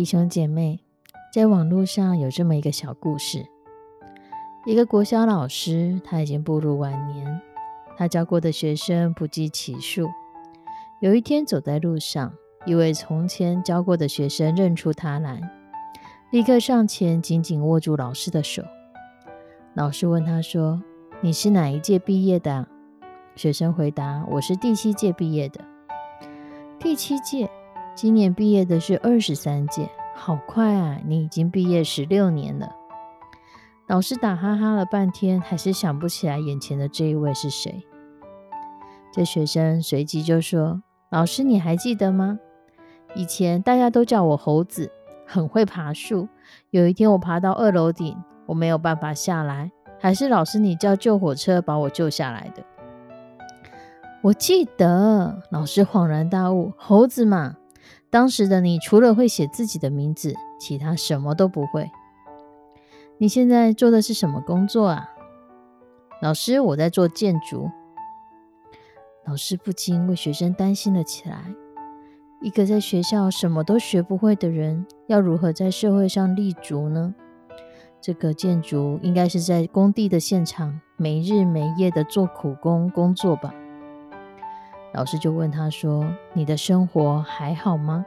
弟兄姐妹，在网络上有这么一个小故事：一个国小老师，他已经步入晚年，他教过的学生不计其数。有一天走在路上，一位从前教过的学生认出他来，立刻上前紧紧握住老师的手。老师问他说：“你是哪一届毕业的？”学生回答：“我是第七届毕业的。”第七届。今年毕业的是二十三届，好快啊！你已经毕业十六年了。老师打哈哈了半天，还是想不起来眼前的这一位是谁。这学生随即就说：“老师，你还记得吗？以前大家都叫我猴子，很会爬树。有一天我爬到二楼顶，我没有办法下来，还是老师你叫救火车把我救下来的。”我记得，老师恍然大悟：“猴子嘛。”当时的你除了会写自己的名字，其他什么都不会。你现在做的是什么工作啊？老师，我在做建筑。老师不禁为学生担心了起来。一个在学校什么都学不会的人，要如何在社会上立足呢？这个建筑应该是在工地的现场，没日没夜的做苦工工作吧。老师就问他说：“你的生活还好吗？”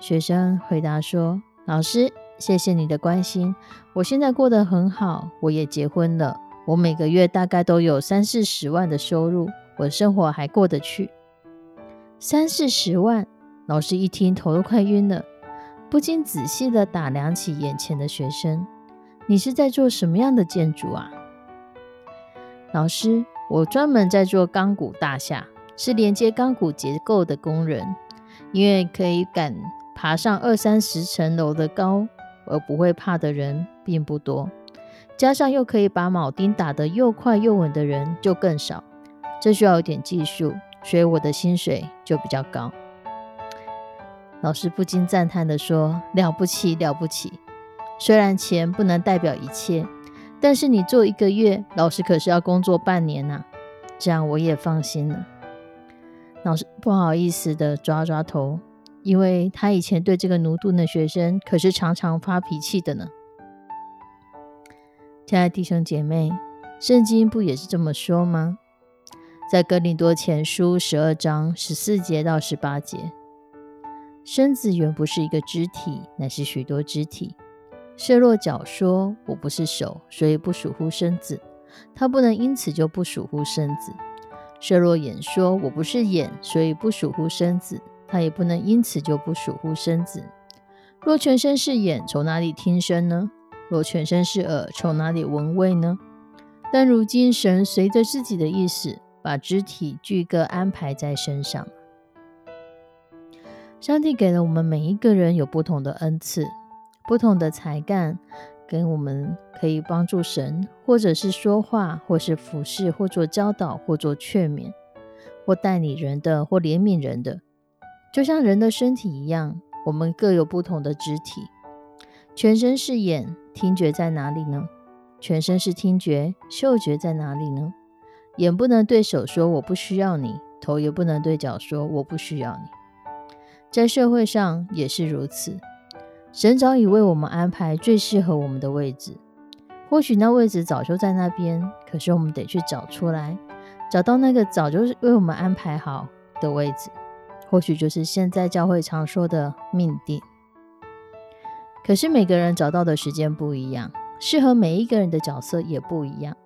学生回答说：“老师，谢谢你的关心，我现在过得很好，我也结婚了，我每个月大概都有三四十万的收入，我的生活还过得去。”三四十万，老师一听头都快晕了，不禁仔细的打量起眼前的学生：“你是在做什么样的建筑啊？”老师。我专门在做钢骨大厦，是连接钢骨结构的工人。因为可以敢爬上二三十层楼的高而不会怕的人并不多，加上又可以把铆钉打得又快又稳的人就更少。这需要一点技术，所以我的薪水就比较高。老师不禁赞叹地说：“了不起，了不起！虽然钱不能代表一切。”但是你做一个月，老师可是要工作半年呐，这样我也放心了。老师不好意思的抓抓头，因为他以前对这个奴钝的学生可是常常发脾气的呢。亲爱的弟兄姐妹，圣经不也是这么说吗？在哥林多前书十二章十四节到十八节，身子原不是一个肢体，乃是许多肢体。设若脚说：“我不是手，所以不属乎身子。”他不能因此就不属乎身子。设若眼说：“我不是眼，所以不属乎身子。”他也不能因此就不属乎身子。若全身是眼，从哪里听声呢？若全身是耳，从哪里闻味呢？但如今神随着自己的意思，把肢体俱各安排在身上。上帝给了我们每一个人有不同的恩赐。不同的才干，跟我们可以帮助神，或者是说话，或是服侍，或做教导，或做劝勉，或代理人的，或怜悯人的，就像人的身体一样，我们各有不同的肢体。全身是眼，听觉在哪里呢？全身是听觉，嗅觉在哪里呢？眼不能对手说我不需要你，头也不能对脚说我不需要你。在社会上也是如此。神早已为我们安排最适合我们的位置，或许那位置早就在那边，可是我们得去找出来，找到那个早就为我们安排好的位置。或许就是现在教会常说的命定。可是每个人找到的时间不一样，适合每一个人的角色也不一样。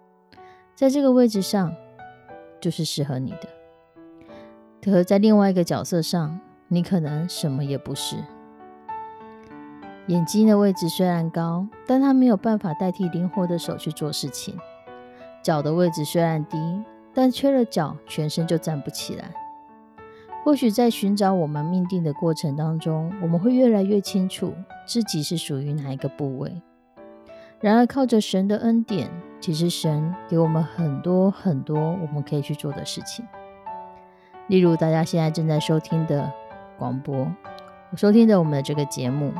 在这个位置上，就是适合你的；可在另外一个角色上，你可能什么也不是。眼睛的位置虽然高，但它没有办法代替灵活的手去做事情。脚的位置虽然低，但缺了脚，全身就站不起来。或许在寻找我们命定的过程当中，我们会越来越清楚自己是属于哪一个部位。然而，靠着神的恩典，其实神给我们很多很多我们可以去做的事情。例如，大家现在正在收听的广播，收听的我们的这个节目。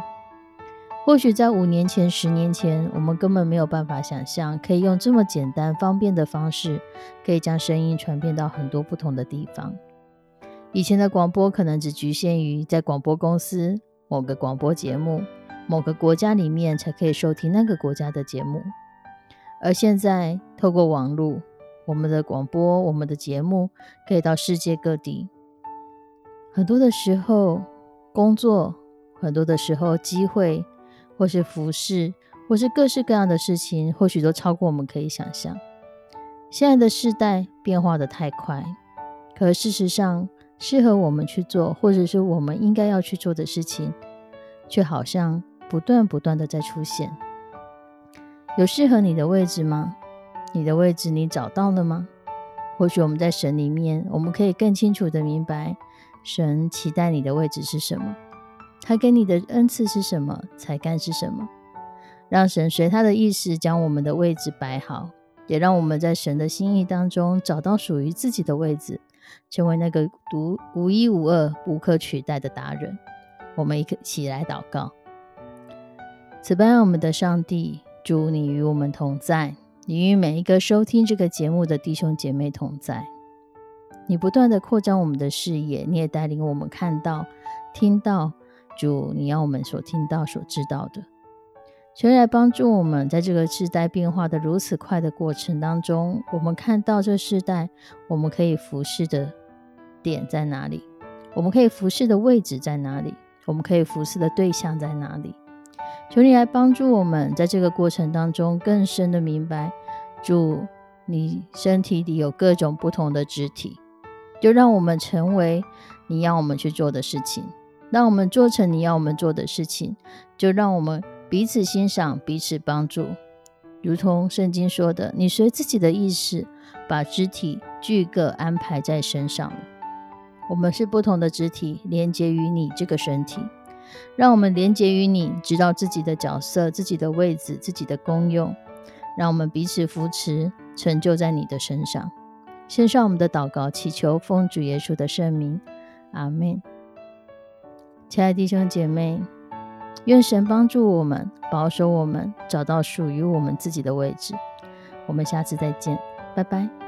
或许在五年前、十年前，我们根本没有办法想象，可以用这么简单、方便的方式，可以将声音传遍到很多不同的地方。以前的广播可能只局限于在广播公司某个广播节目、某个国家里面才可以收听那个国家的节目，而现在透过网络，我们的广播、我们的节目可以到世界各地。很多的时候，工作；很多的时候，机会。或是服饰，或是各式各样的事情，或许都超过我们可以想象。现在的世代变化的太快，可事实上，适合我们去做，或者是我们应该要去做的事情，却好像不断不断的在出现。有适合你的位置吗？你的位置你找到了吗？或许我们在神里面，我们可以更清楚的明白，神期待你的位置是什么。他给你的恩赐是什么？才干是什么？让神随他的意思将我们的位置摆好，也让我们在神的心意当中找到属于自己的位置，成为那个独独一无二、无可取代的达人。我们一起来祷告：此般我们的上帝，祝你与我们同在，你与每一个收听这个节目的弟兄姐妹同在。你不断的扩张我们的视野，你也带领我们看到、听到。主，你要我们所听到、所知道的，求来帮助我们，在这个世代变化的如此快的过程当中，我们看到这世代，我们可以服侍的点在哪里？我们可以服侍的位置在哪里？我们可以服侍的对象在哪里？求你来帮助我们，在这个过程当中更深的明白，主，你身体里有各种不同的肢体，就让我们成为你要我们去做的事情。让我们做成你要我们做的事情，就让我们彼此欣赏、彼此帮助，如同圣经说的：“你随自己的意识，把肢体俱各安排在身上。”我们是不同的肢体，连接于你这个身体，让我们连接于你，知道自己的角色、自己的位置、自己的功用，让我们彼此扶持，成就在你的身上。献上我们的祷告，祈求奉主耶稣的圣名，阿门。亲爱的弟兄姐妹，愿神帮助我们，保守我们，找到属于我们自己的位置。我们下次再见，拜拜。